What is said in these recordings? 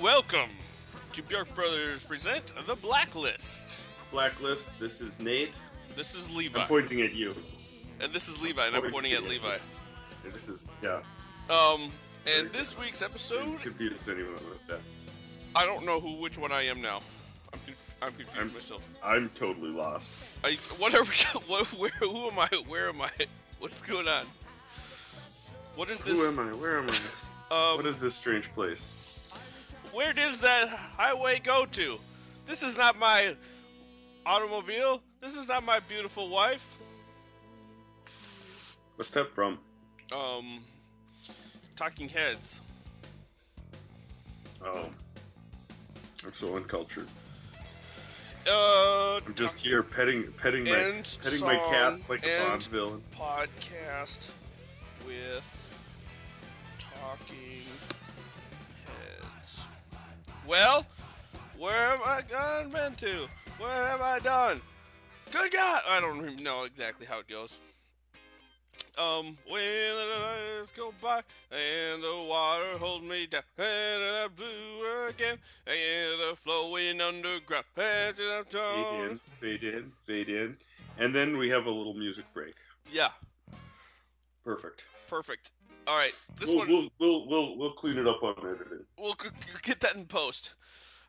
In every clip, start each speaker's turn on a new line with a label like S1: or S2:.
S1: and
S2: welcome to Bjork Brothers present The Blacklist.
S3: Blacklist. This is Nate.
S2: This is Levi.
S3: I'm pointing at you.
S2: and this is Levi, and I'm pointing at Levi.
S3: And this is yeah.
S2: Um, and this week's episode,
S3: confuse anyone with that.
S2: I don't know who, which one I am now. I'm, conf- I'm confused
S3: I'm-
S2: myself.
S3: I'm totally lost.
S2: I, what are we, what, where, who am I, where am I, what's going on? What is this?
S3: Who am I? Where am I?
S2: Um,
S3: what is this strange place?
S2: Where does that highway go to? This is not my automobile. This is not my beautiful wife.
S3: What's that from?
S2: Um, Talking Heads.
S3: Oh, I'm so uncultured.
S2: Uh,
S3: I'm just here petting, petting my, petting my cat like a Bond villain.
S2: podcast with Talking Well, where have I gone been to? What have I done? Good God! I don't even know exactly how it goes. Um, when the lights go by and the water holds me down, and I blew again, and the flowing underground, and I'm
S3: Fade in, fade in, fade in, and then we have a little music break.
S2: Yeah,
S3: Perfect.
S2: perfect. All right, this
S3: we'll,
S2: one.
S3: we'll we'll we'll we'll clean it up on editing.
S2: We'll get that in post.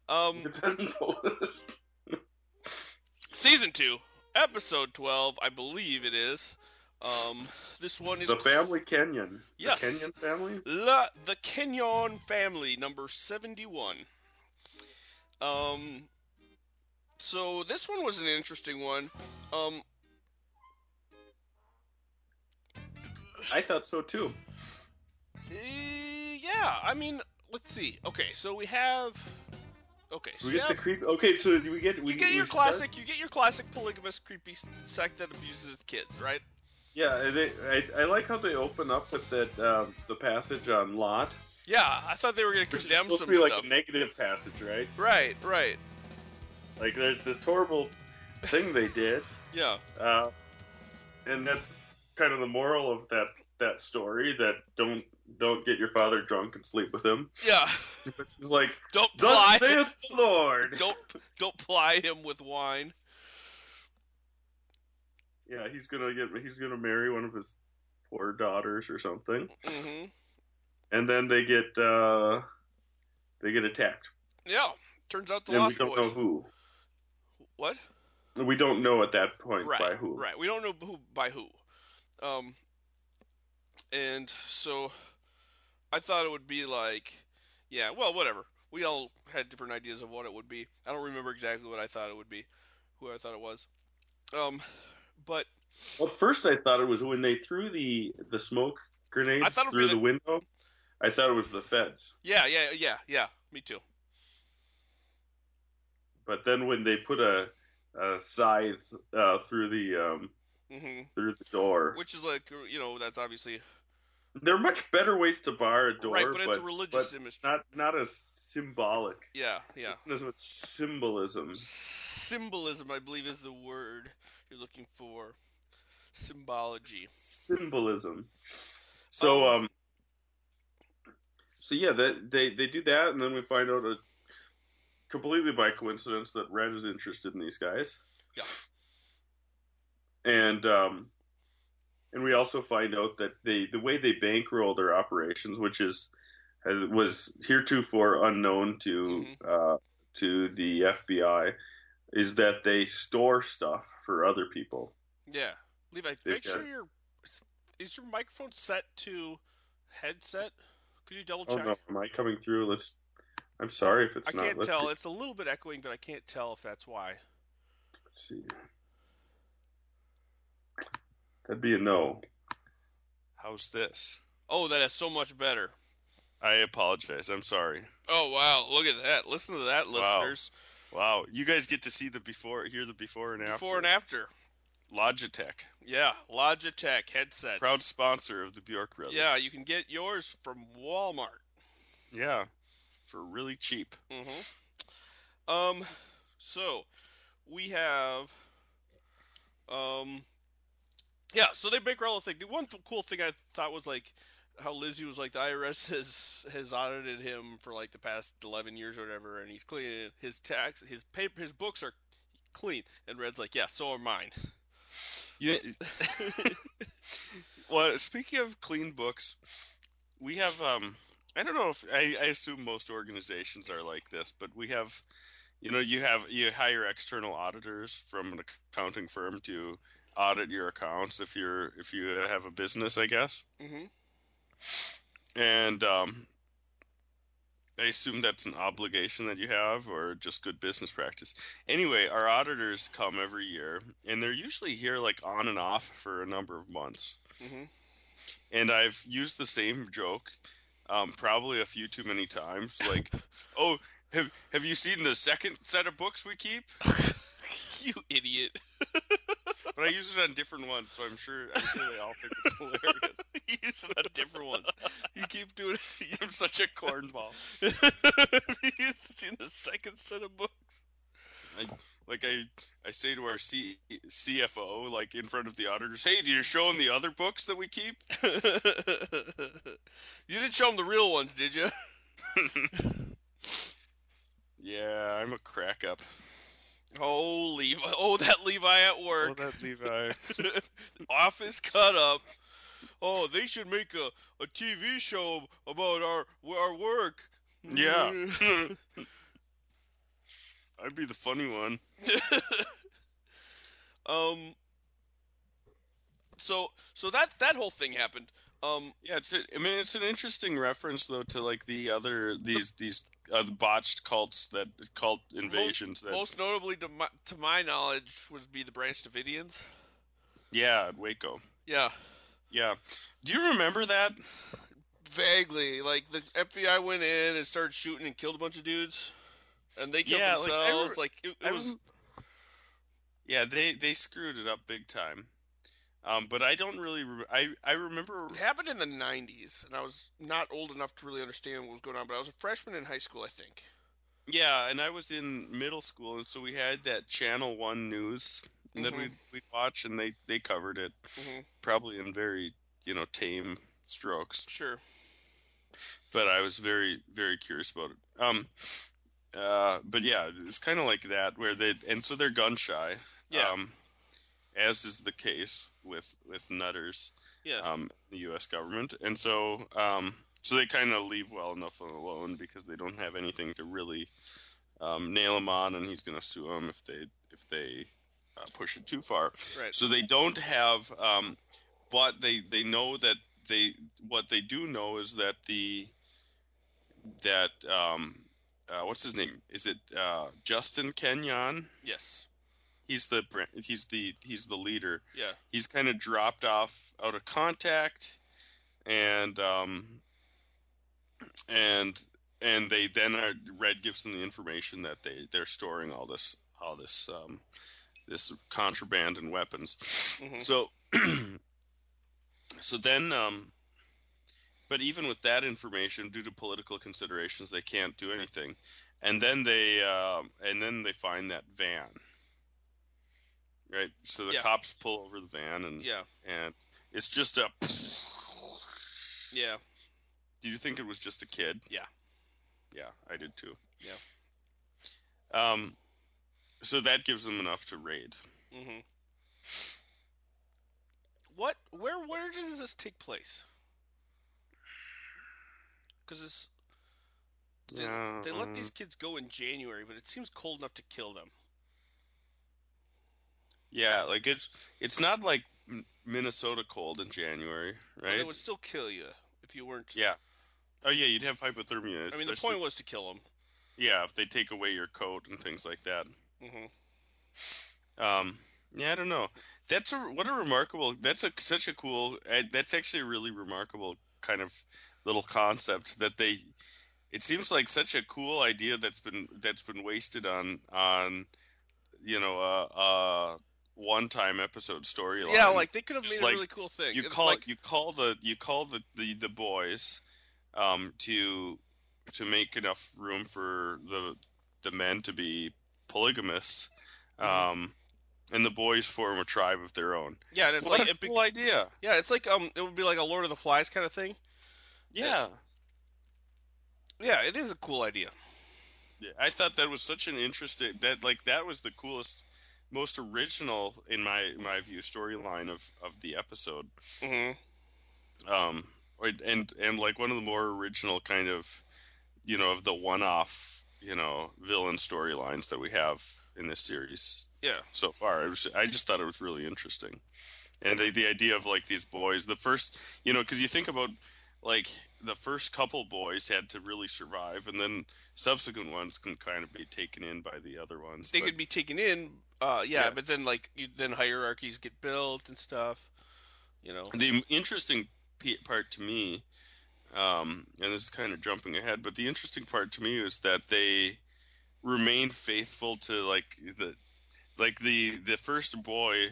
S2: Um, season two, episode twelve, I believe it is. Um, this one is
S3: the family Kenyon.
S2: Yes.
S3: The Kenyon family.
S2: La, the Kenyon family, number seventy-one. Um, so this one was an interesting one. Um,
S3: I thought so too.
S2: Yeah, I mean, let's see. Okay, so we have. Okay, so
S3: we get
S2: have,
S3: the creep. Okay, so do we get we
S2: you get your
S3: start-
S2: classic. You get your classic polygamous creepy sect that abuses kids, right?
S3: Yeah, they, I, I like how they open up with that um, the passage on Lot,
S2: Yeah, I thought they were gonna
S3: which is
S2: condemn
S3: supposed
S2: some
S3: to be like a negative passage, right?
S2: Right, right.
S3: Like there's this horrible thing they did,
S2: Yeah,
S3: uh, and that's kind of the moral of that that story. That don't don't get your father drunk and sleep with him.
S2: yeah.
S3: It's like
S2: Don't ply.
S3: saith the Lord.
S2: Don't don't ply him with wine.
S3: Yeah, he's gonna get he's gonna marry one of his poor daughters or something,
S2: hmm
S3: and then they get uh, they get attacked,
S2: Yeah. Turns out the
S3: and we don't
S2: Boys.
S3: know who.
S2: What?
S3: We don't know at that point
S2: Right.
S3: by who.
S2: Right. We don't know who by who. Um. And so, I thought it would be like, yeah. Well, whatever. We all had different ideas of what it would be. I don't remember exactly what I thought it would be, who I thought it was. Um, but
S3: Well, at first I thought it was when they threw the the smoke grenades
S2: I thought it would
S3: through the
S2: the-
S3: window. I thought it was the feds,
S2: yeah, yeah, yeah, yeah. Me too.
S3: but then when they put a, a scythe uh, through the um,
S2: hmm
S3: through the door,
S2: Which is like, you know, that's obviously
S3: there are much better ways to bar a door,
S2: right, but it's a religious
S3: but
S2: image.
S3: not not as symbolic.
S2: Yeah, yeah.
S3: It's not as much symbolism.
S2: Symbolism, I believe, is the word you're looking for. Symbology.
S3: Symbolism. So
S2: Um,
S3: um, so yeah, that they they do that, and then we find out a
S4: completely by coincidence that Red is interested in these guys.
S2: Yeah.
S4: And um, and we also find out that they the way they bankroll their operations, which is was heretofore unknown to uh, to the FBI, is that they store stuff for other people.
S2: Yeah, Levi,
S4: They've
S2: make sure your is your microphone set to headset. Could you double check?
S4: Oh
S2: check?
S4: no, am I coming through? Let's. I'm sorry if it's
S2: I
S4: not.
S2: can't
S4: Let's
S2: tell.
S4: See.
S2: It's a little bit echoing, but I can't tell if that's why.
S4: Let's see. That'd be a no.
S3: How's this?
S2: Oh, that is so much better.
S3: I apologize. I'm sorry.
S2: Oh wow, look at that! Listen to that,
S3: Wow.
S2: listeners.
S3: Wow, you guys get to see the before, hear the before and after.
S2: Before and after.
S3: Logitech,
S2: Yeah, Logitech headsets.
S3: proud sponsor of the Bjork Brothers.
S2: Yeah, you can get yours from Walmart.
S3: yeah, for really cheap.
S2: Mm-hmm. Um, so we have, um, yeah. So they bankroll the thing. The one th- cool thing I thought was like how Lizzie was like the IRS has has audited him for like the past eleven years or whatever, and he's clean. His tax, his paper, his books are clean. And Red's like, yeah, so are mine.
S3: Yeah. well, speaking of clean books, we have um I don't know if I, I assume most organizations are like this, but we have you know, you have you hire external auditors from an accounting firm to audit your accounts if you're if you have a business, I guess.
S2: Mm-hmm.
S3: And um I assume that's an obligation that you have or just good business practice. Anyway, our auditors come every year and they're usually here like on and off for a number of months.
S2: Mm-hmm.
S3: And I've used the same joke um, probably a few too many times. Like, oh, have have you seen the second set of books we keep?
S2: you idiot.
S3: But I use it on different ones, so I'm sure I'm sure they all think it's hilarious.
S2: you use it on different ones. You keep doing it.
S3: I'm such a cornball.
S2: He's in the second set of books.
S3: I, like I, I say to our C, CFO, like in front of the auditors, "Hey, do you show them the other books that we keep?"
S2: you didn't show him the real ones, did you?
S3: yeah, I'm a crack up.
S2: Oh, Levi. Oh, that Levi at work.
S3: Oh, that Levi.
S2: Office cut up. Oh, they should make a, a TV show about our our work.
S3: Yeah. I'd be the funny one.
S2: um. So so that that whole thing happened. Um.
S3: Yeah, it's. A, I mean, it's an interesting reference though to like the other these these uh, botched cults that cult invasions that.
S2: Most notably, to my, to my knowledge, would be the Branch Davidians.
S3: yeah, Waco.
S2: Yeah,
S3: Yeah. Do you remember that?
S2: vaguely. Like the FBI went in and started shooting and killed a bunch of dudes, and they killed
S3: Yeah, like, I
S2: themselves. Like, it, it was.
S3: Yeah, they they screwed it up big time. Um, but I don't really. Re- I I remember.
S2: It happened in the '90s, and I was not old enough to really understand what was going on. But I was a freshman in high school, I think.
S3: Yeah, and I was in middle school, and so we had that Channel One news that
S2: Mhm.
S3: we we watch, and they they covered it
S2: hmm
S3: probably in very you know tame strokes.
S2: Sure.
S3: but I was very very curious about it. Um, uh, but yeah, it's kind of like that where they and so they're gun shy.
S2: Yeah.
S3: Um, as is the case with with nutters,
S2: Yeah.
S3: um, the U.S. government, and so um, so they kind of leave well enough alone because they don't have anything to really um, nail him on, and he's going to sue him if they if they uh, push it too far.
S2: right.
S3: So they don't have, um, but they they know that they what they do know is that the that um, uh, what's his name? Is it uh, Justin Kenyon?
S2: yes.
S3: He's the he's the he's the leader.
S2: Yeah.
S3: He's kind of dropped off out of contact, and um, and and they then are, Red gives them the information that they they're storing all this all this um, this contraband and weapons.
S2: Mhm.
S3: So so then um, but even with that information, due to political considerations, they can't do anything. And then they um, and then they find that van. Right, so the
S2: Yeah.
S3: cops pull over the van, and
S2: Yeah.
S3: and it's just a.
S2: Yeah.
S3: Do you think it was just a kid?
S2: Yeah.
S3: Yeah, I did too.
S2: Yeah.
S3: Um, so that gives them enough to raid.
S2: Mm-hmm. What? Where? Where does this take place? Because it's they,
S3: Yeah,
S2: they let
S3: um,
S2: these kids go in January, but it seems cold enough to kill them.
S3: Yeah, like it's it's not like Minnesota cold in January,
S2: But
S3: right?
S2: it would still kill you if you weren't.
S3: Yeah. Oh yeah, you'd have hypothermia.
S2: I mean, the point was to kill them.
S3: yeah, if they take away your coat and things like that.
S2: Mm-hmm.
S3: Um, yeah, I don't know. That's a what a remarkable. That's a such a cool. uh, That's actually a really remarkable kind of little concept that they. It seems like such a cool idea that's been that's been wasted on on, you know, uh, uh, one time episode storyline.
S2: Yeah, like they could have made
S3: like
S2: a really cool thing.
S3: you
S2: It's
S3: call
S2: like,
S3: you call the you call the the, the boys um to to make enough room for the the men to be polygamous
S2: Mm-hmm.
S3: um and the boys form a tribe of their own
S2: yeah, and it's
S3: what
S2: like
S3: a
S2: it be-
S3: cool idea
S2: yeah, it's like um, it would be like a Lord of the Flies kind of thing.
S3: yeah
S2: Yeah, it is a cool idea.
S3: Yeah, I thought that was such an interesting that like that was the coolest most original in my my view storyline of of the episode.
S2: Hmm
S3: um and and like one of the more original kind of you know of the one-off you know villain storylines that we have in this series
S2: Yeah.
S3: so far. Was, i just thought it was really interesting. And the, the idea of like these boys the first you know because you think about like the first couple boys had to really survive and then subsequent ones can kind of be taken in by the other ones
S2: They
S3: but-
S2: could be taken in. Uh, yeah,
S3: Yeah.
S2: but then like you, then hierarchies get built and stuff. You know.
S3: the interesting part to me, um, and this is kind of jumping ahead, but the interesting part to me is that they remained faithful to like the like the the first boy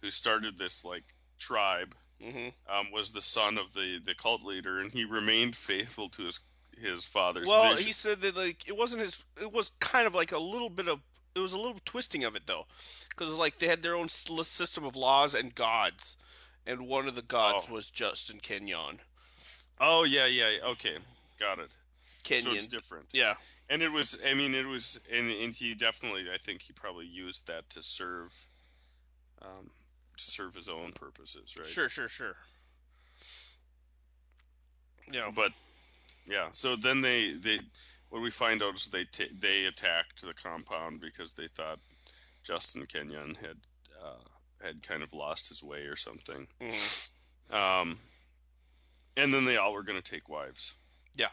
S3: who started this like tribe
S2: hmm
S3: um, was the son of the the cult leader, and he remained faithful to his his father's
S2: Well,
S3: vision.
S2: he said that like it wasn't his. It was kind of like a little bit of. It was a little twisting of it though, because like they had their own system of laws and gods, and one of the gods
S3: Oh.
S2: was Justin Kenyon.
S3: oh yeah, yeah, okay, got it.
S2: Kenyon.
S3: So it's different.
S2: yeah.
S3: And it was, I mean, it was, and, and he definitely, I think he probably used that to serve, um, to serve his own purposes, right?
S2: Sure. Sure. Sure. Yeah.
S3: But, yeah, so then they, they, what we find out is they ta they attacked the compound because they thought Justin Kenyon had, uh, had kind of lost his way or something.
S2: Mhm.
S3: Um, and then they all were going to take wives.
S2: Yeah.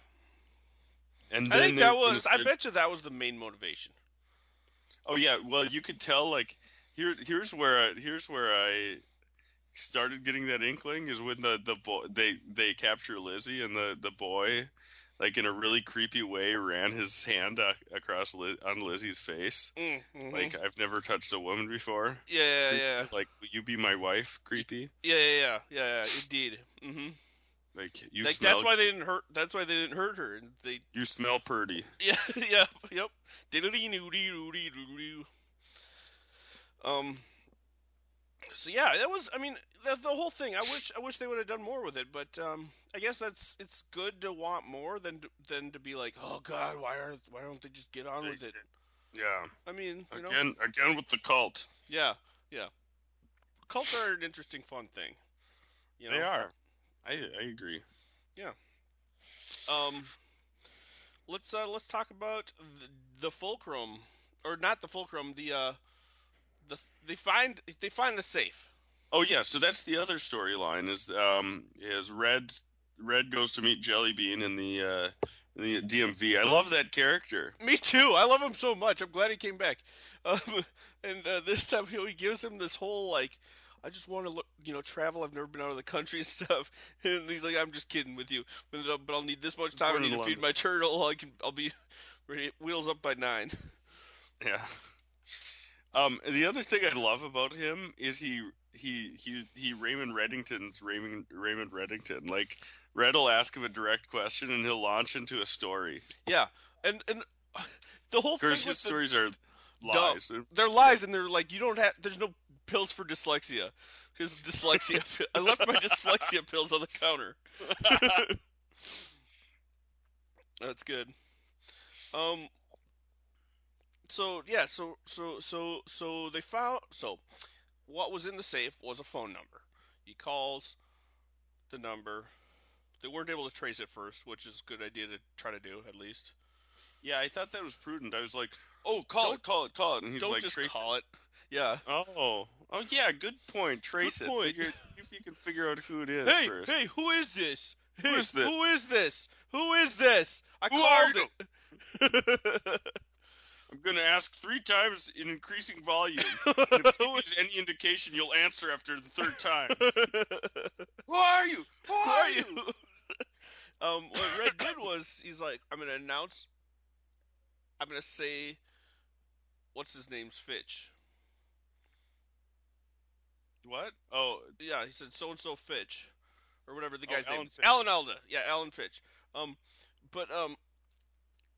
S3: And
S2: I think that was. I bet you that was the main motivation.
S3: Oh yeah, well you could tell like here here's where I, here's where I started getting that inkling is when the the boy they they capture Lizzie and the the boy like in a really creepy way ran his hand uh, across Liz, on Lizzie's face
S2: Mm, mhm.
S3: like I've never touched a woman before.
S2: Yeah. Yeah. Yeah.
S3: Like will you be my wife? Creepy.
S2: Yeah. Yeah. Yeah. Yeah. yeah indeed. hmm
S3: Like you
S2: Like
S3: smell
S2: that's why they didn't hurt. That's why they didn't hurt her. And they
S3: you smell purty.
S2: Yeah, yeah, yep. Um. So yeah, that was. I mean, the, the whole thing. I wish. I wish they would have done more with it. But um, I guess that's. It's good to want more than than to be like, oh God, why aren't why don't they just get on with it?
S3: Yeah.
S2: I mean, you know.
S3: Again again with the cult.
S2: Yeah, yeah. Cults are an interesting, fun thing. You know?
S3: They are. I I agree. Yeah.
S2: Um, let's uh, let's talk about the, the fulcrum, or not the fulcrum. The uh, they find they find the safe.
S3: Oh yeah, so that's the other storyline is um is Red Red goes to meet Jellybean in the uh in the DMV. I love that character.
S2: Me too. I love him so much. I'm glad he came back. Um, and uh, this time know, he gives him this whole like, I just want to look, you know, travel. I've never been out of the country and stuff. And he's like, I'm just kidding with you, but, uh, but I'll need this much time. I need to feed my turtle. I can. I'll be ready, wheels up by nine.
S3: Yeah. Um the other thing I love about him is he he he he Raymond Reddington's Raymond Raymond Reddington. Like Red will ask him a direct question and he'll launch into a story.
S2: Yeah, and and the whole thing
S3: his
S2: the,
S3: stories are lies.
S2: they're lies and they're like you don't have there's no pills for dyslexia his dyslexia i left my dyslexia pills on the counter that's good um so yeah, so so so so they found so what was in the safe was a phone number. He calls the number. They weren't able to trace it first, which is a good idea to try to do at least.
S3: Yeah, I thought that was prudent. I was like, "Oh, call
S2: Don't-
S3: it, call it, call it," and he's
S2: Don't
S3: like,
S2: just
S3: "Trace
S2: call it. Yeah.
S3: Oh, oh yeah, good point. Trace
S2: Good
S3: it.
S2: point.
S3: Figure, see if you can figure out who it is
S2: Hey,
S3: first.
S2: hey, who is this?
S3: Who is this?
S2: Who is this? Who is this? I
S3: Who
S2: called it.
S3: I'm gonna ask three times in increasing volume. And if there's any indication, you'll answer after the third time. Who are you? Who are you?
S2: um, what Red did was he's like, I'm gonna announce. I'm gonna say, what's his name's Fitch.
S3: What? Oh,
S2: Yeah, he said so and so Fitch, or whatever the
S3: Oh,
S2: guy's name.
S3: Alan
S2: is.
S3: Fitch.
S2: Alan Alda. Yeah, Alan Fitch. Um, but um,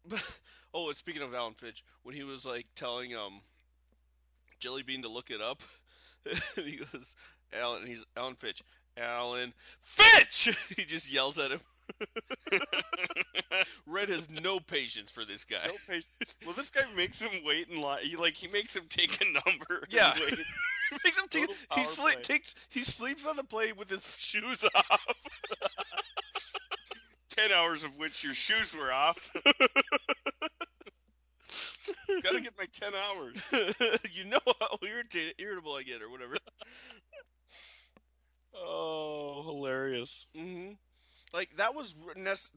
S2: oh, and speaking of Alan Fitch, when he was like telling um, Jelly Bean to look it up, he goes Alan. He's Alan Fitch. Alan Fitch. he just yells at him. Red has no patience for this guy.
S3: no patience. Well, this guy makes him wait in line. He, like he makes him take a number. and
S2: Yeah.
S3: wait.
S2: Makes him take, he sleep takes he sleeps on the plane with his shoes off.
S3: Ten hours of which your shoes were off. Gotta get my ten hours.
S2: you know how irritated, irritable I get, or whatever.
S3: Oh, hilarious.
S2: Mm-hmm. Like that was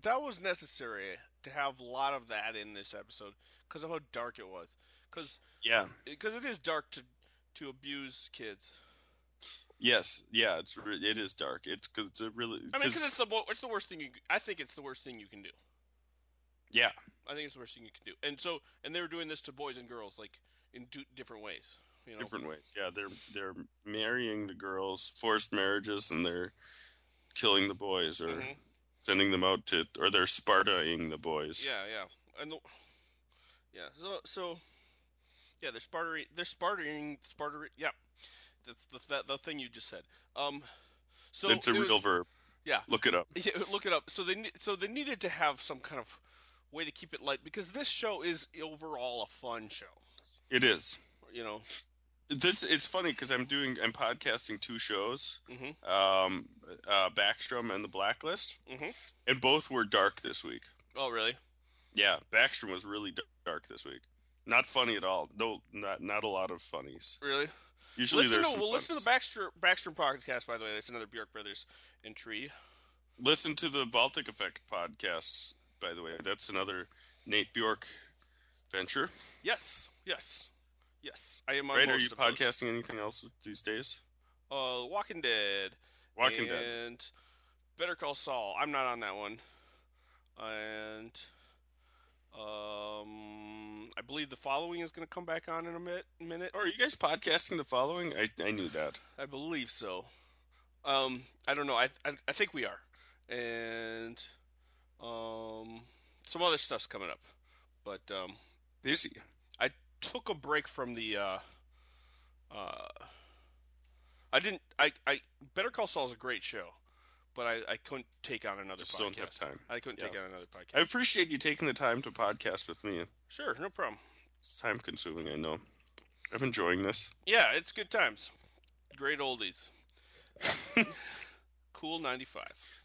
S2: that was necessary to have a lot of that in this episode because of how dark it was. Because
S3: Yeah.
S2: because it is dark to to abuse kids.
S3: Yes. Yeah. It's it is dark. It's cause it's a really.
S2: I mean,
S3: 'cause-
S2: because it's the it's the worst thing you. I think it's the worst thing you can do.
S3: yeah.
S2: I think it's the worst thing you can do. And so and they were doing this to boys and girls like in do- different ways. You know.
S3: different ways. Yeah, they're they're marrying the girls, forced marriages, and they're killing the boys or
S2: Mhm.
S3: sending them out to, or they're Spartaing the boys.
S2: Yeah, yeah, and the, yeah. So, so, yeah, they're spartering, they're spartering, spartering. Yeah, that's the that, the thing you just said. Um, so
S3: it's a real
S2: was-
S3: verb.
S2: Yeah,
S3: Look it up.
S2: yeah, look it up. So they so they needed to have some kind of way to keep it light because this show is overall a fun show.
S3: It is.
S2: You know.
S3: This it's funny because I'm doing I'm podcasting two shows,
S2: Mhm.
S3: um, uh, Backstrom and the Blacklist,
S2: Mhm.
S3: and both were dark this week.
S2: Oh, really?
S3: Yeah, Backstrom was really dark this week. Not funny at all. No, not not a lot of funnies.
S2: Really?
S3: Usually
S2: listen
S3: there's
S2: to well, listen to the Baxter Baxter podcast. By the way, that's another Bjork Brothers Tree.
S3: Listen to the Baltic Effect podcasts, by the way. That's another Nate Bjork venture.
S2: Yes, yes, yes. I am on
S3: right? Are you
S2: of those.
S3: podcasting anything else these days?
S2: Uh, Walking Dead.
S3: Walking
S2: and
S3: Dead.
S2: Better Call Saul. I'm not on that one. And um, I believe the following is going to come back on in a minute. Minute.
S3: Oh, are you guys podcasting the following? I, I knew that.
S2: I believe so. Um, I don't know. I, I I think we are. And um, some other stuff's coming up. But um,
S3: Busy.
S2: I took a break from the uh uh I didn't I I Better Call Saul is a great show, but I I couldn't take on another
S3: Just
S2: podcast.
S3: don't have time.
S2: I couldn't take on another podcast.
S3: I appreciate you taking the time to podcast with me.
S2: Sure, no problem.
S3: It's time consuming, I know. I'm enjoying this.
S2: Yeah, it's good times. Great oldies. cool 95.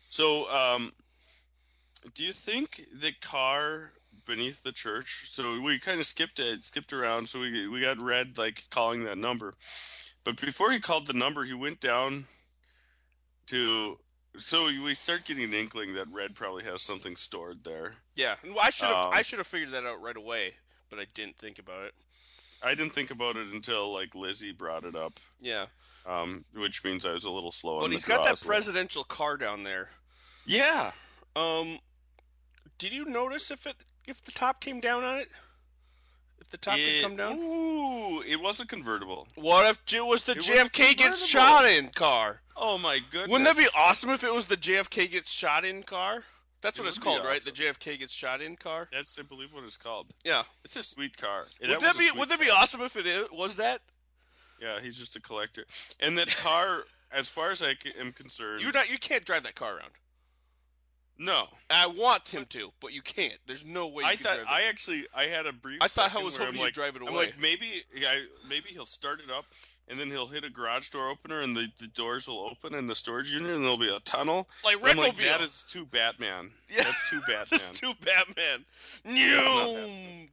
S3: So, um, do you think the car beneath the church? So we kind of skipped it, skipped around. So we we got Red like calling that number, but before he called the number, he went down to. So we start getting an inkling that Red probably has something stored there.
S2: Yeah, and I should have
S3: Um,
S2: I should have figured that out right away, but I didn't think about it.
S3: I didn't think about it until like Lizzie brought it up,
S2: Yeah,
S3: um, which means I was a little slow. on
S2: but he's got that presidential car down there.
S3: Yeah,
S2: Um, did you notice if it if the top came down on it? If the top
S3: it,
S2: could come down?
S3: Ooh, it was a convertible.
S2: What if it was the
S3: It was
S2: JFK gets shot in car?
S3: Oh my goodness!
S2: Wouldn't that be awesome if it was the JFK gets shot in car? That's
S3: It
S2: what it's called, right? The. JFK gets shot in car.
S3: That's I believe what it's called.
S2: Yeah.
S3: It's a sweet car.
S2: Would
S3: was
S2: that be Would that be awesome if it was that?
S3: Yeah, he's just a collector. And that car, as far as I am concerned,
S2: You not you can't drive that car around.
S3: No,
S2: I want him to, but you can't. There's no way. You
S3: I
S2: can
S3: thought I actually I had a brief.
S2: I thought I was hoping
S3: like,
S2: drive it away.
S3: I'm like maybe I, maybe he'll start it up and then he'll hit a garage door opener and the, the doors will open in the storage unit and there'll be a tunnel.
S2: like
S3: like, that is too Batman.
S2: Yeah.
S3: That's too Batman.
S2: That's too Batman.
S3: not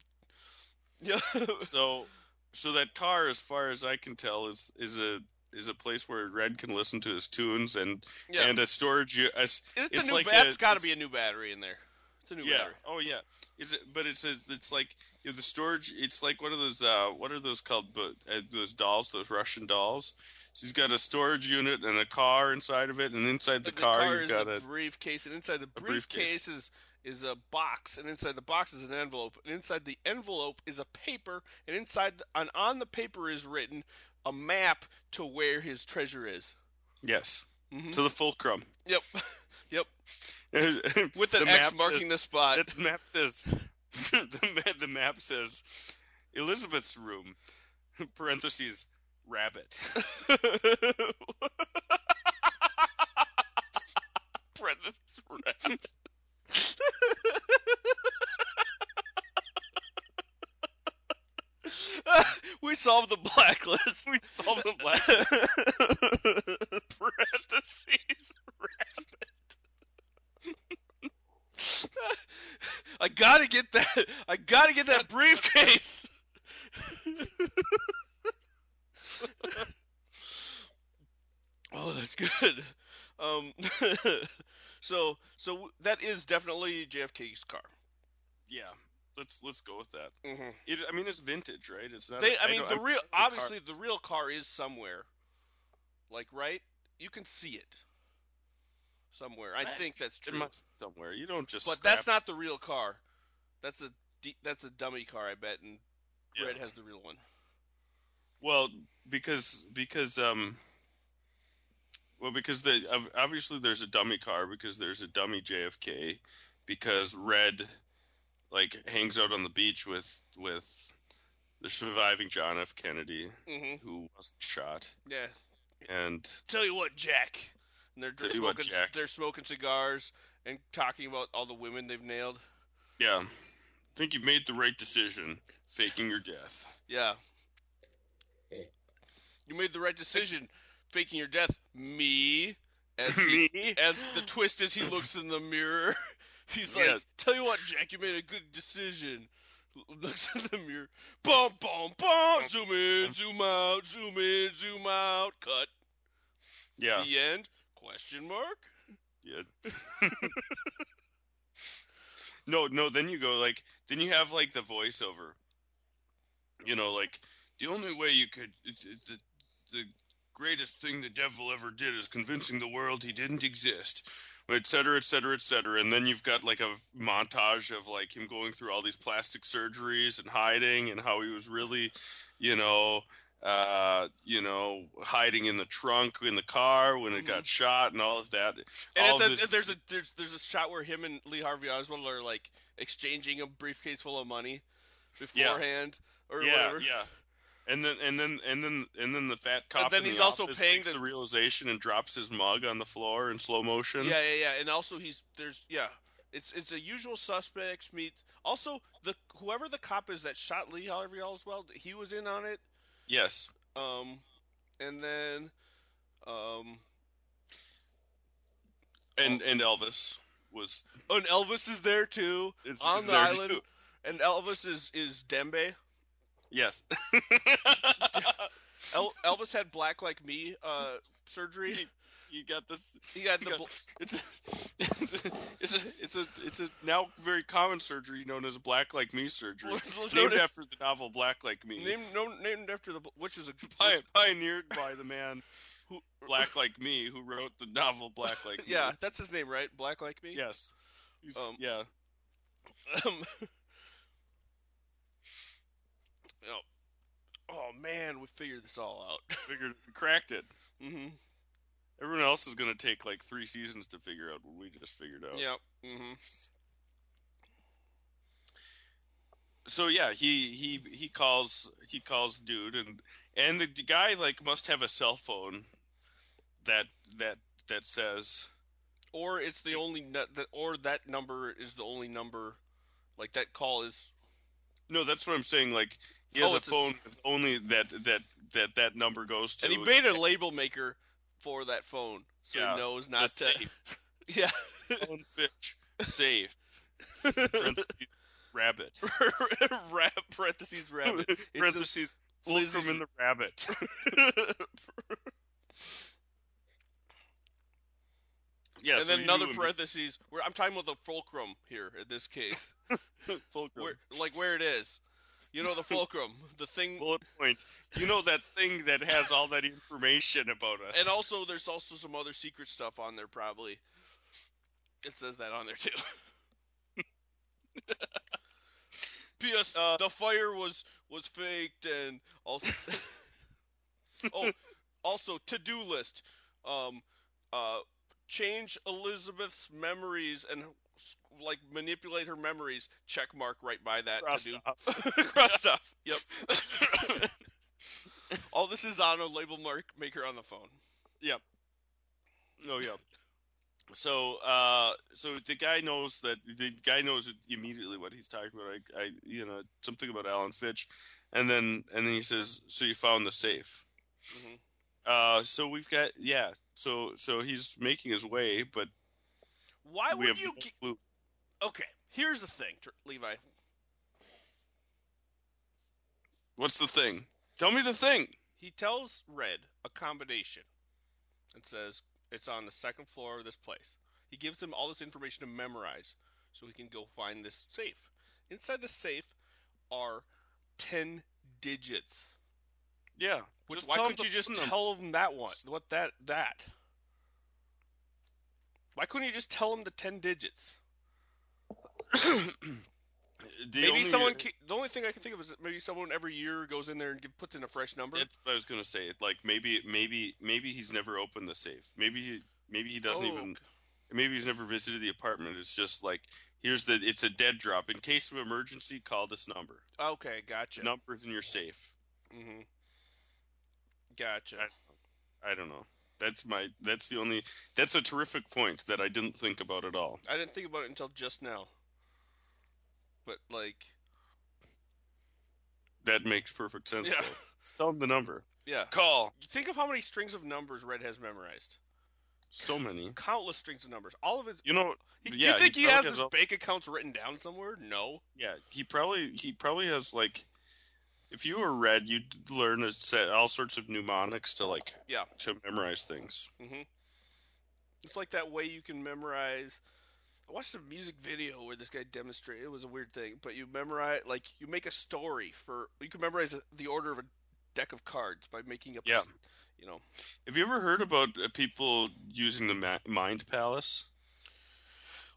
S2: Yeah.
S3: so so that car, as far as I can tell, is is a is a place where Red can listen to his tunes and
S2: yeah.
S3: and a storage. A,
S2: it's,
S3: it's
S2: a new.
S3: like
S2: ba-
S3: a-
S2: it's got to be a new battery in there. It's a new
S3: yeah.
S2: battery.
S3: Oh yeah. Is it? But it's a, it's like you know, the storage. It's like one of those. Uh, what are those called? But uh, those dolls, those Russian dolls. So he's got a storage unit and a car inside of it, and inside the,
S2: the
S3: car,
S2: car
S3: he's got
S2: a briefcase, and inside the
S3: briefcase.
S2: briefcase is is a box, and inside the box is an envelope, and inside the envelope is a paper, and inside the, and on the paper is written a map to where his treasure is.
S3: Yes.
S2: hmm
S3: To the fulcrum.
S2: Yep, yep.
S3: With
S2: an X marking the spot.
S3: the map says the, the map says Elizabeth's room parentheses rabbit
S2: Parentheses, rat. we solved the blacklist. We solved the blacklist. Parentheses, rabbit. I gotta get that. I gotta get that briefcase. oh, that's good. Um, so so that is definitely JFK's car.
S3: yeah let's let's go with that
S2: Mm-hmm.
S3: it, I mean it's vintage right it's not
S2: They,
S3: a-
S2: I mean,
S3: don't-
S2: the
S3: I'm-
S2: real
S3: car-
S2: obviously the real car is somewhere, like right. You can see it somewhere. I
S3: Right.
S2: think that's
S3: it
S2: true.
S3: must be somewhere you don't just
S2: But
S3: scrap-
S2: that's not the real car. That's a d- that's a dummy car, I bet, and
S3: Yeah.
S2: Red has the real one.
S3: Well, because because um, well because the obviously there's a dummy car because there's a dummy JFK because Red like hangs out on the beach with with the surviving John F. Kennedy
S2: Mm-hmm.
S3: who was shot
S2: Yeah.
S3: and
S2: Tell you what, Jack. And they're, they're
S3: Tell you what,
S2: smoking.
S3: Jack.
S2: They're smoking cigars and talking about all the women they've nailed.
S3: yeah, I think you made the right decision faking your death.
S2: Yeah. You made the right decision, faking your death. Me, as he,
S3: Me?
S2: as the twist as he looks in the mirror, he's like, "Tell you what, Jack, you made a good decision." Looks in the mirror. Boom, boom, boom. Zoom in, zoom out, zoom in, zoom out. Cut.
S3: Yeah,
S2: The end. Question mark.
S3: yeah. no, no. Then you go like, then you have like the voiceover. You know, like the only way you could the the greatest thing the devil ever did is convincing the world he didn't exist, et cetera, et cetera, et cetera. And then you've got like a montage of like him going through all these plastic surgeries and hiding, and how he was really, you know. Uh, you know, hiding in the trunk in the car when it got shot and all of that.
S2: And
S3: all
S2: it's
S3: of
S2: a,
S3: this-
S2: there's a there's there's a shot where him and Lee Harvey Oswald are like exchanging a briefcase full of money beforehand or
S3: yeah,
S2: whatever.
S3: yeah. And then and then and then and then the fat cop.
S2: then
S3: in
S2: he's
S3: the
S2: also paying the-
S3: the realization and drops his mug on the floor in slow motion.
S2: Yeah, yeah, yeah. And also he's there's yeah. It's it's a usual suspects meet. Also the whoever the cop is that shot Lee Harvey Oswald, he was in on it.
S3: Yes.
S2: Um, and then um,
S3: And and Elvis was
S2: oh, and Elvis is there too
S3: is,
S2: on
S3: is
S2: the island.
S3: too.
S2: And Elvis is is Dembe.
S3: Yes.
S2: El- Elvis had black like me uh surgery.
S3: you got this.
S2: He got
S3: you
S2: the
S3: got- It's a, it's a it's a it's a it's a now very common surgery known as black like me surgery, named after the novel Black Like Me,
S2: named no, named after the which is a
S3: Pi- pioneered by the man who Black Like Me who wrote the novel Black Like Me.
S2: yeah, that's his name, right? Black like me.
S3: Yes.
S2: Um,
S3: yeah.
S2: Um, oh, oh man, we figured this all out.
S3: Figured cracked it.
S2: hmm
S3: Everyone else is gonna take like three seasons to figure out what we just figured out.
S2: Yep. hmm
S3: So yeah, he he he calls he calls dude and and the guy like must have a cell phone that that that says
S2: Or it's the only that, or that number is the only number, like that call is.
S3: No, that's what I'm saying. Like he has
S2: Oh,
S3: a
S2: a-
S3: phone with only that that that that number goes to.
S2: And he made a label maker for that phone, so
S3: Yeah,
S2: he knows not to.
S3: safe.
S2: Yeah.
S3: phone fish safe. Rabbit.
S2: Rap, parentheses rabbit. It's a-
S3: Parentheses. Fulcrum in the rabbit. yeah.
S2: and
S3: so
S2: then another parentheses. Where I'm talking about the fulcrum here in this case,
S3: Fulcrum.
S2: where like where it is. You know the fulcrum, the thing,
S3: Bullet point. You know that thing that has all that information about us.
S2: and also there's also some other secret stuff on there probably. It says that on there too. P.S.
S3: Uh,
S2: the fire was was faked, and also, oh, also to do list. Um, uh, change Elizabeth's memories and like manipulate her memories. Check mark right by that
S3: Crossed
S2: to do.
S3: off.
S2: Crossed off. Yep. All this is on a label mark maker on the phone.
S3: Yep. Oh yeah. So, uh, so the guy knows that the guy knows immediately what he's talking about. I, I, you know, something about Alan Fitch, and then and then he says, "So you found the safe."
S2: Mhm.
S3: Uh, so we've got yeah. So so he's making his way, but
S2: Why
S3: we
S2: would
S3: have
S2: you?
S3: no clue.
S2: Okay, here's the thing, Levi.
S3: What's the thing? Tell me the thing.
S2: He tells Red a combination and says it's on the second floor of this place. He gives him all this information to memorize so he can go find this safe. Inside the safe are 10 digits.
S3: Yeah.
S2: Which,
S3: Just
S2: why couldn't you just tell him that one? What that that? Why couldn't you just tell him the 10 digits?
S3: The
S2: maybe
S3: only-
S2: someone. The only thing I can think of is maybe someone every year goes in there and give, puts in a fresh number.
S3: That's what I was gonna say. Like maybe maybe maybe he's never opened the safe. Maybe he maybe he doesn't
S2: Oh,
S3: even maybe he's never visited the apartment. It's just like here's the it's a dead drop. In case of emergency, call this number.
S2: Okay, gotcha.
S3: Numbers in your safe.
S2: hmm Gotcha.
S3: I don't know. That's my that's the only that's a terrific point that I didn't think about at all.
S2: I didn't think about it until just now. But like,
S3: That makes perfect sense.
S2: Yeah.
S3: though. Just tell him the number.
S2: yeah.
S3: Call.
S2: You think of how many strings of numbers Red has memorized.
S3: So many.
S2: Countless strings of numbers. All of it.
S3: You know.
S2: He,
S3: yeah,
S2: you think he,
S3: probably
S2: has his
S3: all-
S2: bank accounts written down somewhere? No.
S3: Yeah, he probably he probably has like if you were red, you'd learn a set all sorts of mnemonics to like
S2: Yeah.
S3: to memorize things.
S2: Mm-hmm. It's like that way you can memorize. I watched a music video where this guy demonstrated. It was a weird thing, but you memorize like you make a story for. You can memorize the order of a deck of cards by making up.
S3: Yeah.
S2: you know.
S3: Have you ever heard about uh, people using the mind palace?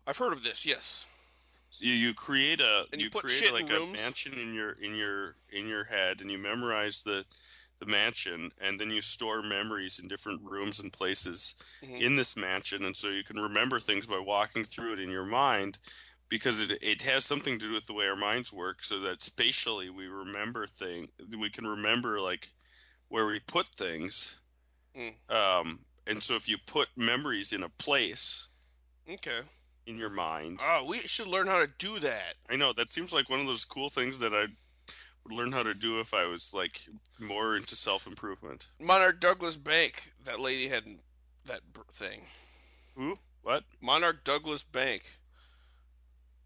S2: I've heard of this. Yes.
S3: So you, you create a
S2: And you put
S3: create like a mansion in your in your in your head, and you memorize the the mansion, and then you store memories in different rooms and places
S2: Mhm.
S3: in this mansion, and so you can remember things by walking through it in your mind. Because it, it has something to do with the way our minds work, so that spatially we remember thing, we can remember like where we put things.
S2: Mm.
S3: Um, and so if you put memories in a place
S2: Okay.
S3: in your mind,
S2: Oh, we should learn how to do that.
S3: I know that seems like one of those cool things that I learn how to do if I was like more into self improvement.
S2: Monarch Douglas Bank. That lady had that thing.
S3: Who? What?
S2: Monarch Douglas Bank.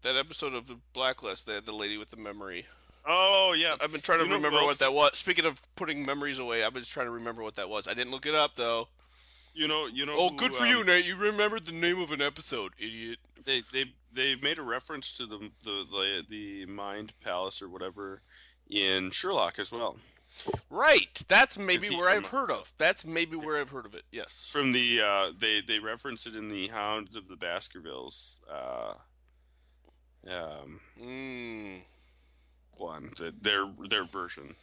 S2: That episode of the Blacklist, they had the lady with the memory.
S3: Oh yeah,
S2: I've been trying to
S3: You know
S2: remember what that was. Speaking of putting memories away, I've been trying to remember what that was. I didn't look it up though.
S3: you know, you know.
S2: Oh,
S3: who,
S2: good for
S3: um,
S2: you, Nate. You remembered the name of an episode, idiot.
S3: They they they made a reference to the the the, the mind palace or whatever in Sherlock as well.
S2: Right. That's maybe
S3: he
S2: where I've heard of. That's maybe where I've heard of it. Yes.
S3: From the uh, they they reference it in the Hounds of the Baskervilles. Uh, um,
S2: Mm.
S3: one the, their their version.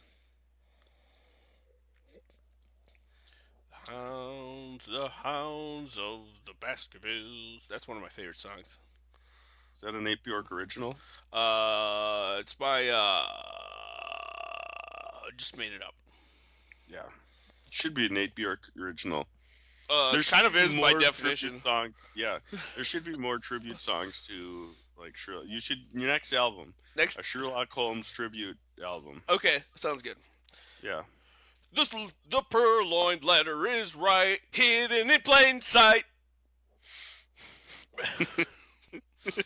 S2: Hounds, the hounds of the Baskervilles. That's one of my favorite songs.
S3: Is that an Nate Bjork original?
S2: Uh, it's by uh, just made it up.
S3: Yeah, should be a Nate Bjork original.
S2: Uh,
S3: there
S2: kind of is by definition.
S3: Song, yeah, there should be more tribute songs to like Sherlock. You should your next album,
S2: Next,
S3: a Sherlock Holmes tribute album.
S2: okay, sounds good.
S3: Yeah.
S2: This the purloined letter is right, hidden in plain sight.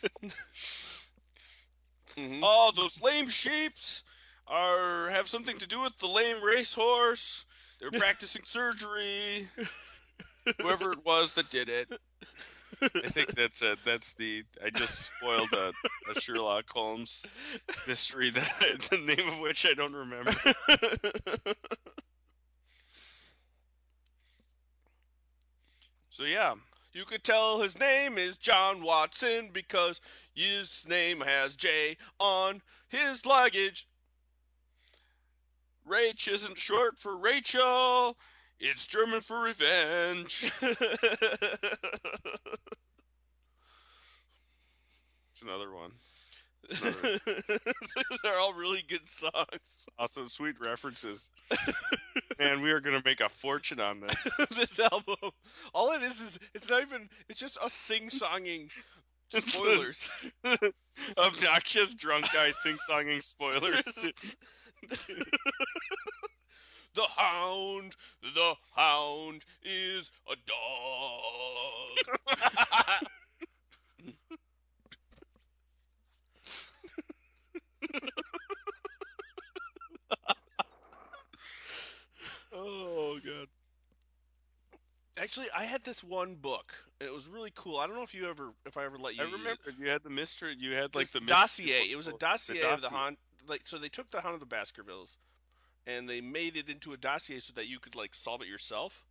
S2: Mhm.
S3: Oh, those lame sheeps are have something to do with the lame racehorse. They're practicing surgery. Whoever it was that did it. I think that's it. That's the. I just spoiled a, a Sherlock Holmes mystery that I, the name of which I don't remember. So yeah,
S2: You could tell his name is John Watson because his name has J on his luggage.
S3: Rach isn't short for Rachel. It's German for revenge. It's another one. It's another-
S2: They're all really good songs.
S3: Awesome, sweet references. Man, we are gonna make a fortune on this.
S2: this album, all it is is it's not even. It's just us sing-songing spoilers.
S3: Obnoxious drunk guy sing-songing spoilers.
S2: the hound, the hound is a dog.
S3: oh god.
S2: Actually, I had this one book. and It was really cool. I don't know if you ever, if I ever let you.
S3: I remember you had the mystery. You had like the
S2: dossier. It was a dossier,
S3: The
S2: of the
S3: dossier.
S2: Like, so they took the Hound of the Baskervilles, and they made it into a dossier so that you could like solve it yourself.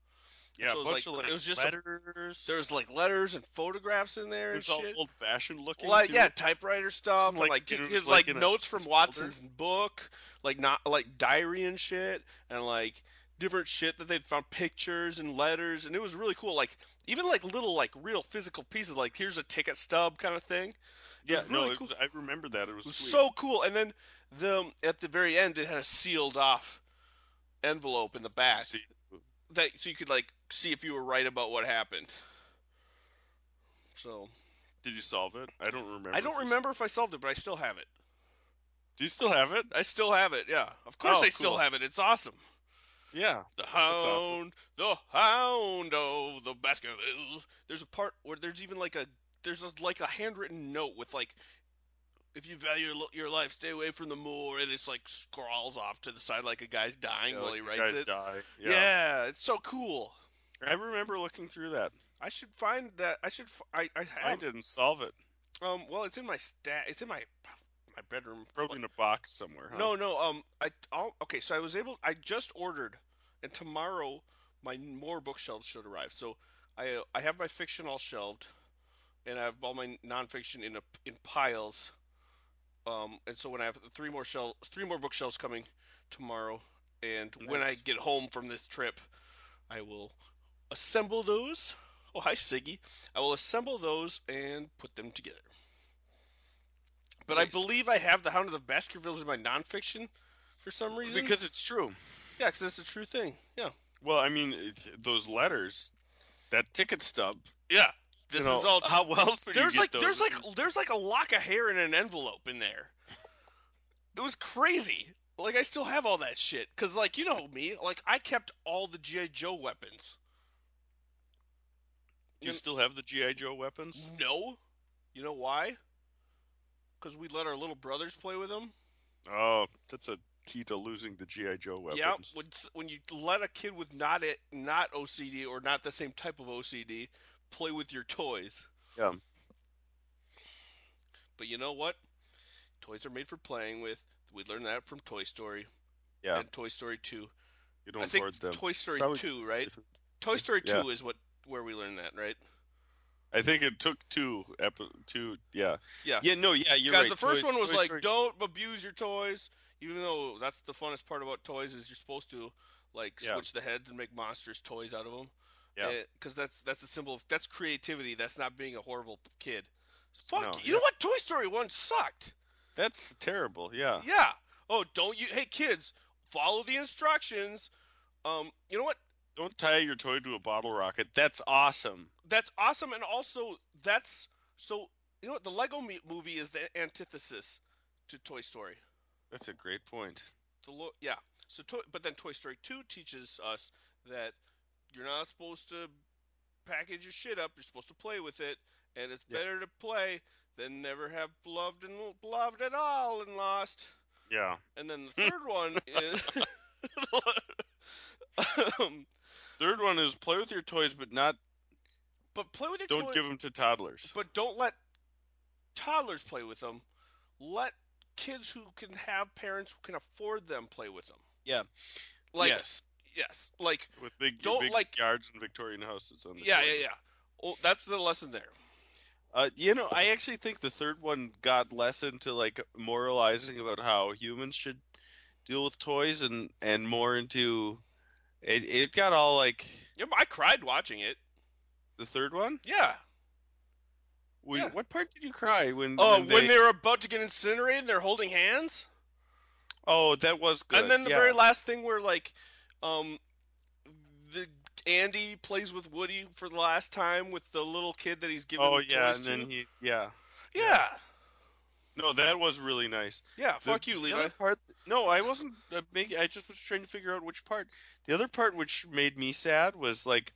S3: Yeah,
S2: so it was like- it was just a-
S3: letters.
S2: There was like letters and photographs in there
S3: it
S2: and
S3: was all old-fashioned looking.
S2: Like
S3: too.
S2: yeah, typewriter stuff,
S3: like,
S2: like
S3: it
S2: his
S3: was,
S2: like,
S3: like,
S2: notes from
S3: folder.
S2: Watson's book, like not like diary and shit, and like different shit that they'd found pictures and letters, and it was really cool. Like even like little like real physical pieces, like here's a ticket stub kind of thing.
S3: Yeah,
S2: was really
S3: no, it
S2: cool.
S3: was, I remember that. It was,
S2: It was so cool. And then the at the very end, it had a sealed off envelope in the back
S3: See,
S2: that so you could like see if you were right about what happened. So
S3: Did you solve it? I don't remember.
S2: I don't
S3: if
S2: remember if I solved it, but I still have it.
S3: Do you still have it?
S2: I still have it. Yeah, of course
S3: Oh,
S2: I still have it. It's awesome.
S3: Yeah.
S2: The
S3: awesome.
S2: hound, the hound of the Baskervilles. There's a part where there's even like a there's a, like a handwritten note with like, if you value your, life, stay away from the moor, and it's like scrawls off to the side like a guy's dying
S3: Yeah,
S2: while
S3: like
S2: he writes it. Yeah.
S3: Yeah.
S2: it's so cool.
S3: I remember looking through that.
S2: I should find that. I should. f- I I
S3: I
S2: have.
S3: didn't solve it.
S2: Um. Well, it's in my stat. It's in my my bedroom.
S3: Probably in a box somewhere. Huh?
S2: No, no. Um, I. I'll, okay, so I was able. I just ordered, and tomorrow my more bookshelves should arrive. So I I have my fiction all shelved, and I have all my nonfiction in a in piles. Um, and so when I have three more shelves, three more bookshelves coming tomorrow, and when I get home from this trip, I will assemble those. Oh, hi Siggy. I will assemble those and put them together. But I believe I have the Hound of the Baskervilles in my nonfiction for some reason.
S3: Because it's true.
S2: yeah, because it's a true thing. Yeah.
S3: Well, I mean, those letters, that ticket stub.
S2: Yeah. This
S3: you know,
S2: is all.
S3: How else you
S2: there's
S3: get
S2: like
S3: those?
S2: there's like there's like a lock of hair in an envelope in there. It was crazy. Like I still have all that shit because like you know me, like I kept all the GI Joe weapons.
S3: Do you still have the GI Joe weapons?
S2: No, you know why? Because we let our little brothers play with them.
S3: Oh, that's a key to losing the GI Joe weapons.
S2: Yeah, when when you let a kid with not it not OCD or not the same type of OCD play with your toys.
S3: Yeah.
S2: But you know what? Toys are made for playing with. We learned that from Toy Story
S3: Yeah,
S2: and Toy Story 2.
S3: you don't
S2: I think
S3: them.
S2: Toy Story
S3: Probably-
S2: 2, right? Toy Story 2 is what where we learned that, right?
S3: I think it took two epi- two. Yeah.
S2: Yeah.
S3: Yeah. No. Yeah. You're
S2: Guys,
S3: right.
S2: the first
S3: Toy-
S2: one was
S3: Toy
S2: like,
S3: Story-
S2: don't abuse your toys. Even though that's the funnest part about toys is you're supposed to like
S3: Yeah.
S2: switch the heads and make monstrous toys out of them.
S3: Yeah.
S2: Because that's that's a symbol of that's creativity. That's not being a horrible kid. Fuck.
S3: No,
S2: you
S3: yeah.
S2: know what? Toy Story one sucked.
S3: That's terrible. Yeah.
S2: Yeah. Oh, don't you? Hey, kids, follow the instructions. Um, you know what?
S3: Don't tie your toy to a bottle rocket. That's awesome.
S2: That's awesome, and also that's so. You know what? The Lego Movie is the antithesis to Toy Story.
S3: That's a great point.
S2: The lo- yeah. So, to- but then Toy Story 2 teaches us that you're not supposed to package your shit up. You're supposed to play with it, and it's
S3: Yeah.
S2: better to play than never have loved and loved at all and lost.
S3: Yeah.
S2: And then the third one is. um,
S3: Third one is play with your toys, but not
S2: but play with your
S3: don't
S2: toy-
S3: give them to toddlers.
S2: But don't let toddlers play with them. Let kids who can have parents who can afford them play with them.
S3: Yeah.
S2: Like
S3: yes,
S2: yes, like
S3: with big,
S2: don't
S3: big
S2: like-
S3: yards and Victorian houses on the
S2: yeah, yeah, yeah. Oh, that's the lesson there.
S3: Uh, you know, I actually think the third one got less into like moralizing about how humans should deal with toys and and more into it. It got all like
S2: Yeah, I cried watching it.
S3: the third one.
S2: Yeah.
S3: We,
S2: Yeah.
S3: What part did you cry when?
S2: Oh,
S3: when,
S2: when
S3: they,
S2: they were about to get incinerated, and they're holding hands.
S3: Oh, that was good.
S2: And then the
S3: yeah.
S2: very last thing where like, um, the Andy plays with Woody for the last time with the little kid that he's giving.
S3: Oh
S2: the
S3: yeah, and
S2: to.
S3: then he yeah.
S2: yeah,
S3: No, that was really nice.
S2: yeah.
S3: The-
S2: Fuck you, Levi.
S3: part, no, I wasn't uh, making. I just was trying to figure out which part. The other part which made me sad was like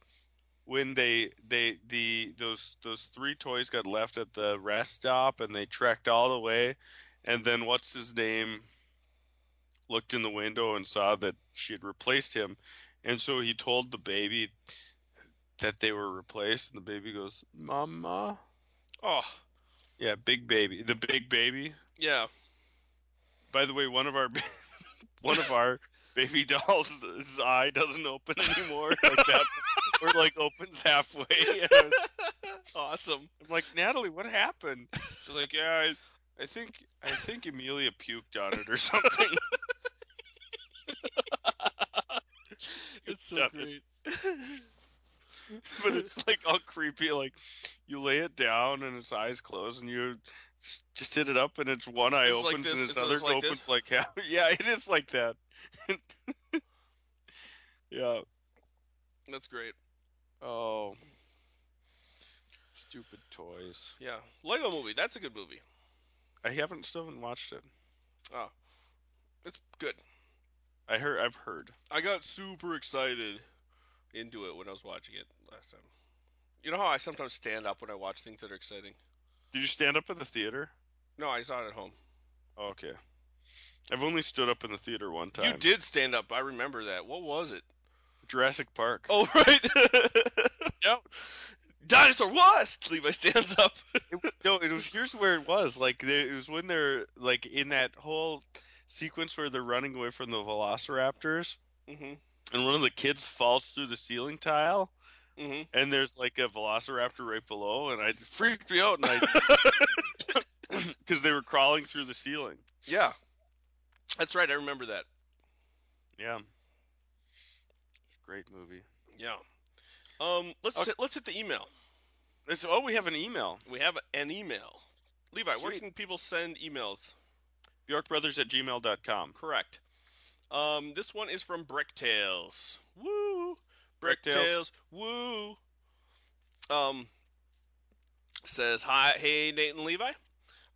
S3: when they they the those those three toys got left at the rest stop and they trekked all the way, and then what's his name looked in the window and saw that she had replaced him, and so he told the baby that they were replaced, and the baby goes, "Mama."
S2: Oh,
S3: Yeah, big baby. The big baby.
S2: yeah.
S3: By the way, one of our one of our baby dolls' eye doesn't open anymore, like that, or like opens halfway. Was-
S2: awesome.
S3: I'm like, Natalie, what happened? She's like, yeah, I, I think I think Amelia puked on it or something.
S2: It's so great.
S3: but it's like all creepy. Like you lay it down and its eyes close, and you just sit it up, and its one eye
S2: It's like
S3: opens
S2: this-
S3: and its
S2: so
S3: other
S2: it's like this?
S3: opens like half. Yeah, it is like that. yeah.
S2: That's great.
S3: Oh. Stupid toys.
S2: Yeah, Lego Movie. That's a good movie.
S3: I haven't still haven't watched it.
S2: Oh, it's good.
S3: I heard. I've heard.
S2: I got super excited into it when I was watching it last time. You know how I sometimes stand up when I watch things that are exciting?
S3: Did you stand up at the theater?
S2: No, I saw it at home.
S3: Oh, okay. I've only stood up in the theater one time.
S2: You did stand up. I remember that. What was it?
S3: Jurassic Park.
S2: Oh, right.
S3: Yep.
S2: Dinosaur was Levi stands up.
S3: It- no, it was. Here's where it was. Like they, it was when they're like in that whole sequence where they're running away from the Velociraptors,
S2: hmm
S3: and one of the kids falls through the ceiling tile,
S2: hmm
S3: and there's like a Velociraptor right below, and I freaked me out, and I because they were crawling through the ceiling.
S2: Yeah. That's right. I remember that.
S3: Yeah. Great movie.
S2: Yeah. Um, let's
S3: Okay.
S2: hit, let's hit the email.
S3: It's, oh, we have an email.
S2: We have an email. Levi, where can people send emails?
S3: Bjorkbrothers at gmail.com.
S2: Correct. Um, this one is from Bricktails. Woo!
S3: Bricktails.
S2: Bricktails. Woo! Um, says hi, hey Nate and Levi. I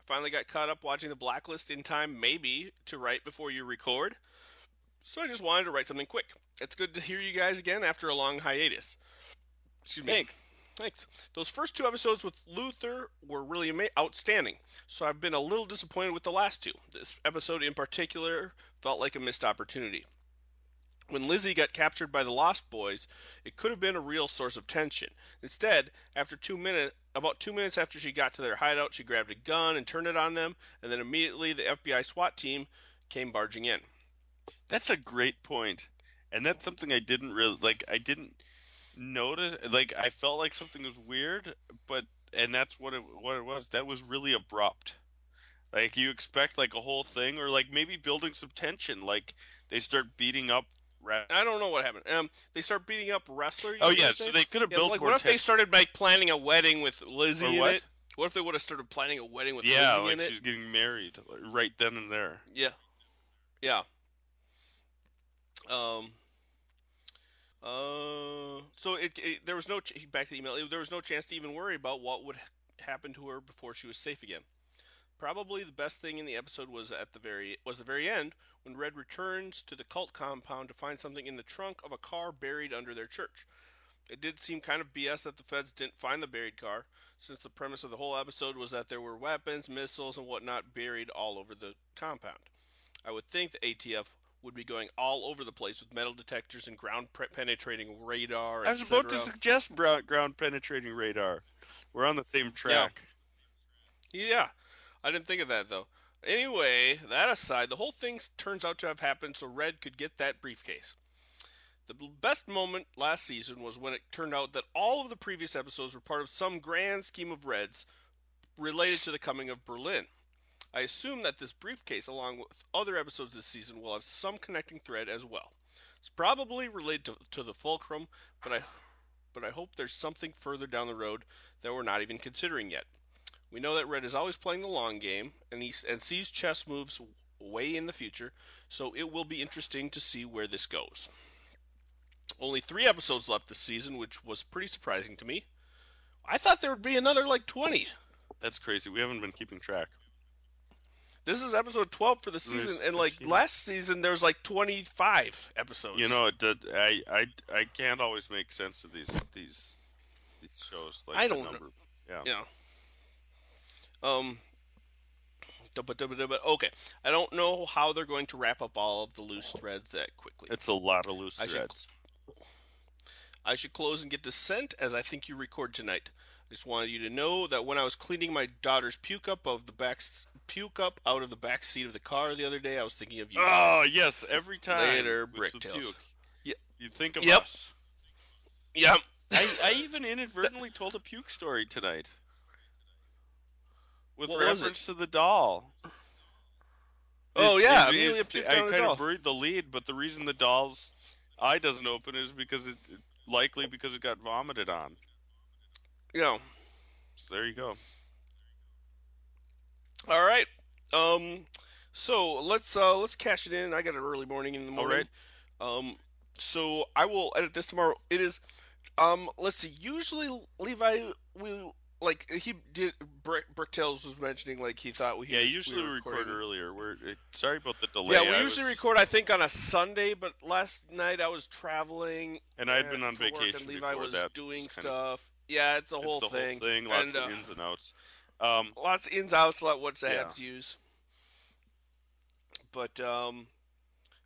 S2: finally got caught up watching the Blacklist in time, maybe to write before you record. So I just wanted to write something quick. It's good to hear you guys again after a long hiatus. Excuse me.
S3: Thanks.
S2: Thanks. Those first two episodes with Luther were really ama- outstanding, so I've been a little disappointed with the last two. This episode in particular felt like a missed opportunity. When Lizzie got captured by the Lost Boys, it could have been a real source of tension. Instead, after two minutes, about two minutes after she got to their hideout, she grabbed a gun and turned it on them, and then immediately the FBI SWAT team came barging in.
S3: That's a great. And that's something I didn't really like I didn't notice like I felt like something was weird, but and that's what it what it was. That was really abrupt. Like you expect like a whole thing or like maybe building some tension like they start beating up
S2: I don't know what happened. Um, they start beating up wrestlers.
S3: Oh yeah, so they could have
S2: Yeah,
S3: built
S2: like what if they started like planning a wedding with Lizzie
S3: Or
S2: in
S3: what?
S2: it? What if they would have started planning a wedding with
S3: Yeah,
S2: Lizzie
S3: like
S2: in it?
S3: she's getting married like, right then and there.
S2: Yeah. Yeah. Um. Uh. So it, it there was no ch- back to the email. There was no chance to even worry about what would happen to her before she was safe again. Probably the best thing in the episode was at the very was the very end when Red returns to the cult compound to find something in the trunk of a car buried under their church. It did seem kind of BS that the feds didn't find the buried car, since the premise of the whole episode was that there were weapons, missiles, and whatnot buried all over the compound. I would think the ATF would be going all over the place with metal detectors and ground penetrating radar.
S3: I was about to suggest ground penetrating radar. We're on the same track.
S2: Yeah. yeah. I didn't think of that though. Anyway, that aside, the whole thing turns out to have happened so Red could get that briefcase. The best moment last season was when it turned out that all of the previous episodes were part of some grand scheme of Red's related to the coming of Berlin. I assume that this briefcase, along with other episodes this season, will have some connecting thread as well. It's probably related to, to the fulcrum, but I, but I hope there's something further down the road that we're not even considering yet. We know that Red is always playing the long game, and he and sees chess moves way in the future, so it will be interesting to see where this goes. Only three episodes left this season, which was pretty surprising to me. I thought there would be another like 20.
S3: That's crazy. We haven't been keeping track.
S2: This is episode 12 for the season, and like last season, there's like 25 episodes.
S3: You know, it I, I, I can't always make sense of these these these shows. Like
S2: I don't
S3: know.
S2: Yeah. Yeah. Um. Okay, I don't know how they're going to wrap up all of the loose threads that quickly.
S3: It's a lot of loose
S2: I
S3: threads.
S2: Should, I should close and get this sent as I think you record tonight. I just wanted you to know that when I was cleaning my daughter's puke up of the back puke up out of the back seat of the car the other day, I was thinking of you.
S3: Oh
S2: guys.
S3: yes, every time.
S2: Later, Bricktails.
S3: puke.
S2: Yeah.
S3: You think of
S2: Yep.
S3: us.
S2: Yep.
S3: I, I even inadvertently told a puke story tonight. With
S2: What
S3: reference to the doll.
S2: Oh
S3: It-
S2: yeah,
S3: it-
S2: Amelia
S3: it's-
S2: puked
S3: I kind
S2: doll.
S3: of buried the lead, but the reason the doll's eye doesn't open is because it likely because it got vomited on.
S2: Yeah.
S3: So there you go.
S2: All right. Um. So let's uh let's cash it in. I got an early morning in the
S3: All
S2: morning. Um. So I will edit this tomorrow. It is. Um. Let's see. Usually Levi we like he did. Brick Bricktails was mentioning like he thought we.
S3: Yeah, usually we,
S2: were
S3: record earlier. We're sorry about the delay.
S2: Yeah, we
S3: I
S2: usually
S3: was-
S2: record. I think on a Sunday, but last night I was traveling.
S3: and I had been on vacation
S2: and Levi was
S3: that.
S2: doing stuff. Yeah, it's a
S3: it's
S2: whole
S3: the
S2: thing.
S3: whole thing, lots
S2: and,
S3: of
S2: uh,
S3: ins and outs. Um,
S2: lots of ins outs, a lot what I
S3: Yeah.
S2: have to use. But um,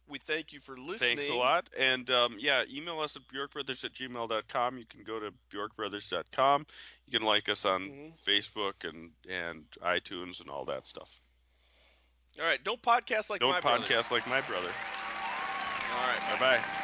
S2: we thank you for listening.
S3: Thanks a lot. And um, yeah, email us at bjorkbrothers at gmail.com. You can go to bjorkbrothers.com. You can like us on
S2: Mhm.
S3: Facebook and, and iTunes and all that stuff.
S2: All right, don't podcast like
S3: Don't
S2: my brother.
S3: podcast like my brother.
S2: All right,
S3: Bye bye.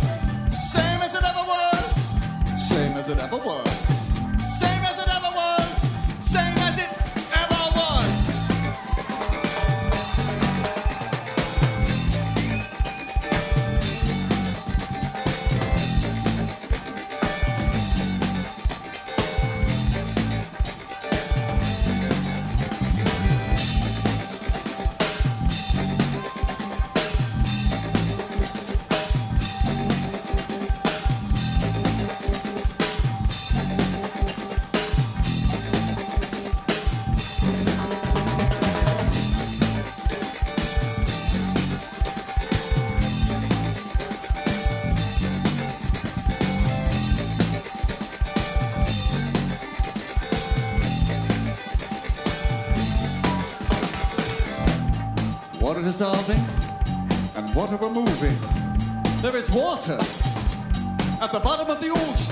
S5: misturava o bolo. water at the bottom of the ocean.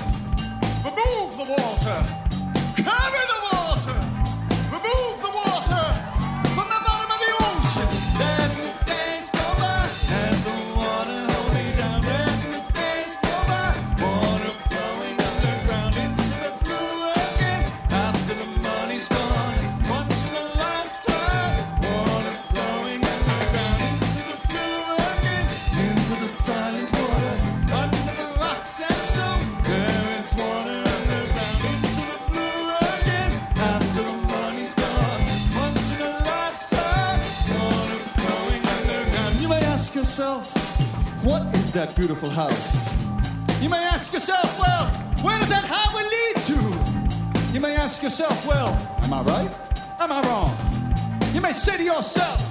S5: beautiful house. You may ask yourself, well, where does that highway lead to? You may ask yourself, well, am I right? Am I wrong? You may say to yourself,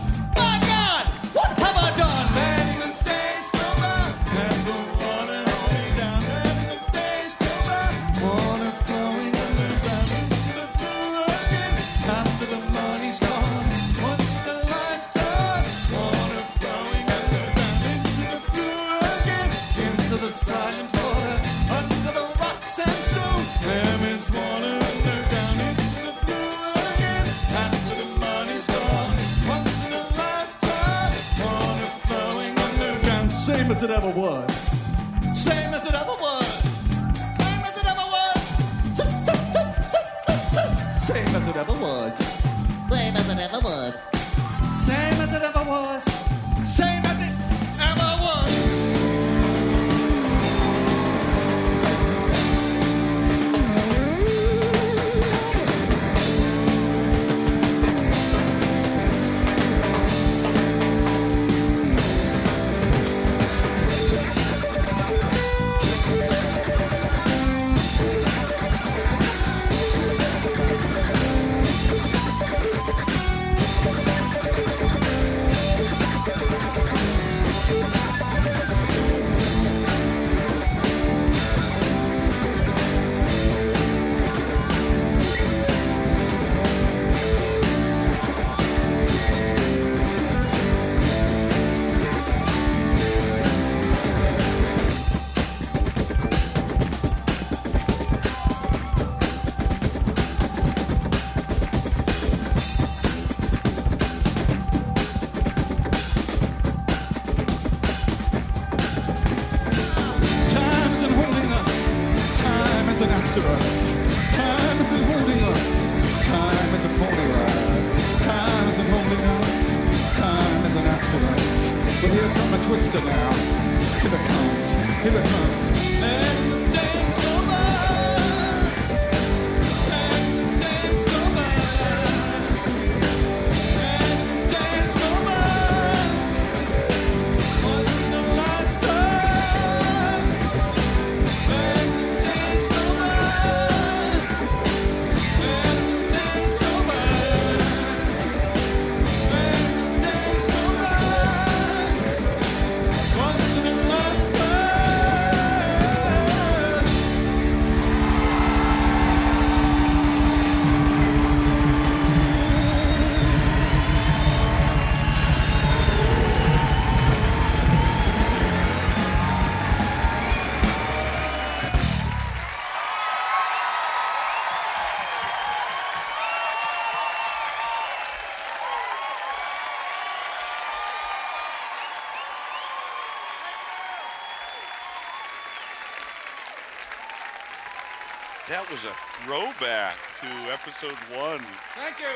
S3: throwback to episode one,
S5: Thank you.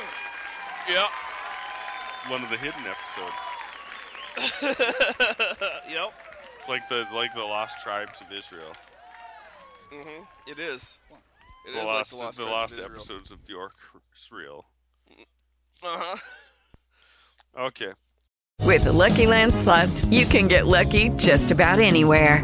S2: Yep.
S3: one of the hidden episodes.
S2: yep.
S3: It's like the like the lost tribes of Israel.
S2: hmm It is. It is
S3: the
S2: like
S3: lost
S2: the lost,
S3: the
S2: Tribes
S3: lost
S2: of
S3: episodes of York Israel.
S2: Uh-huh.
S3: Okay.
S6: With the Lucky Land slots, you can get lucky just about anywhere.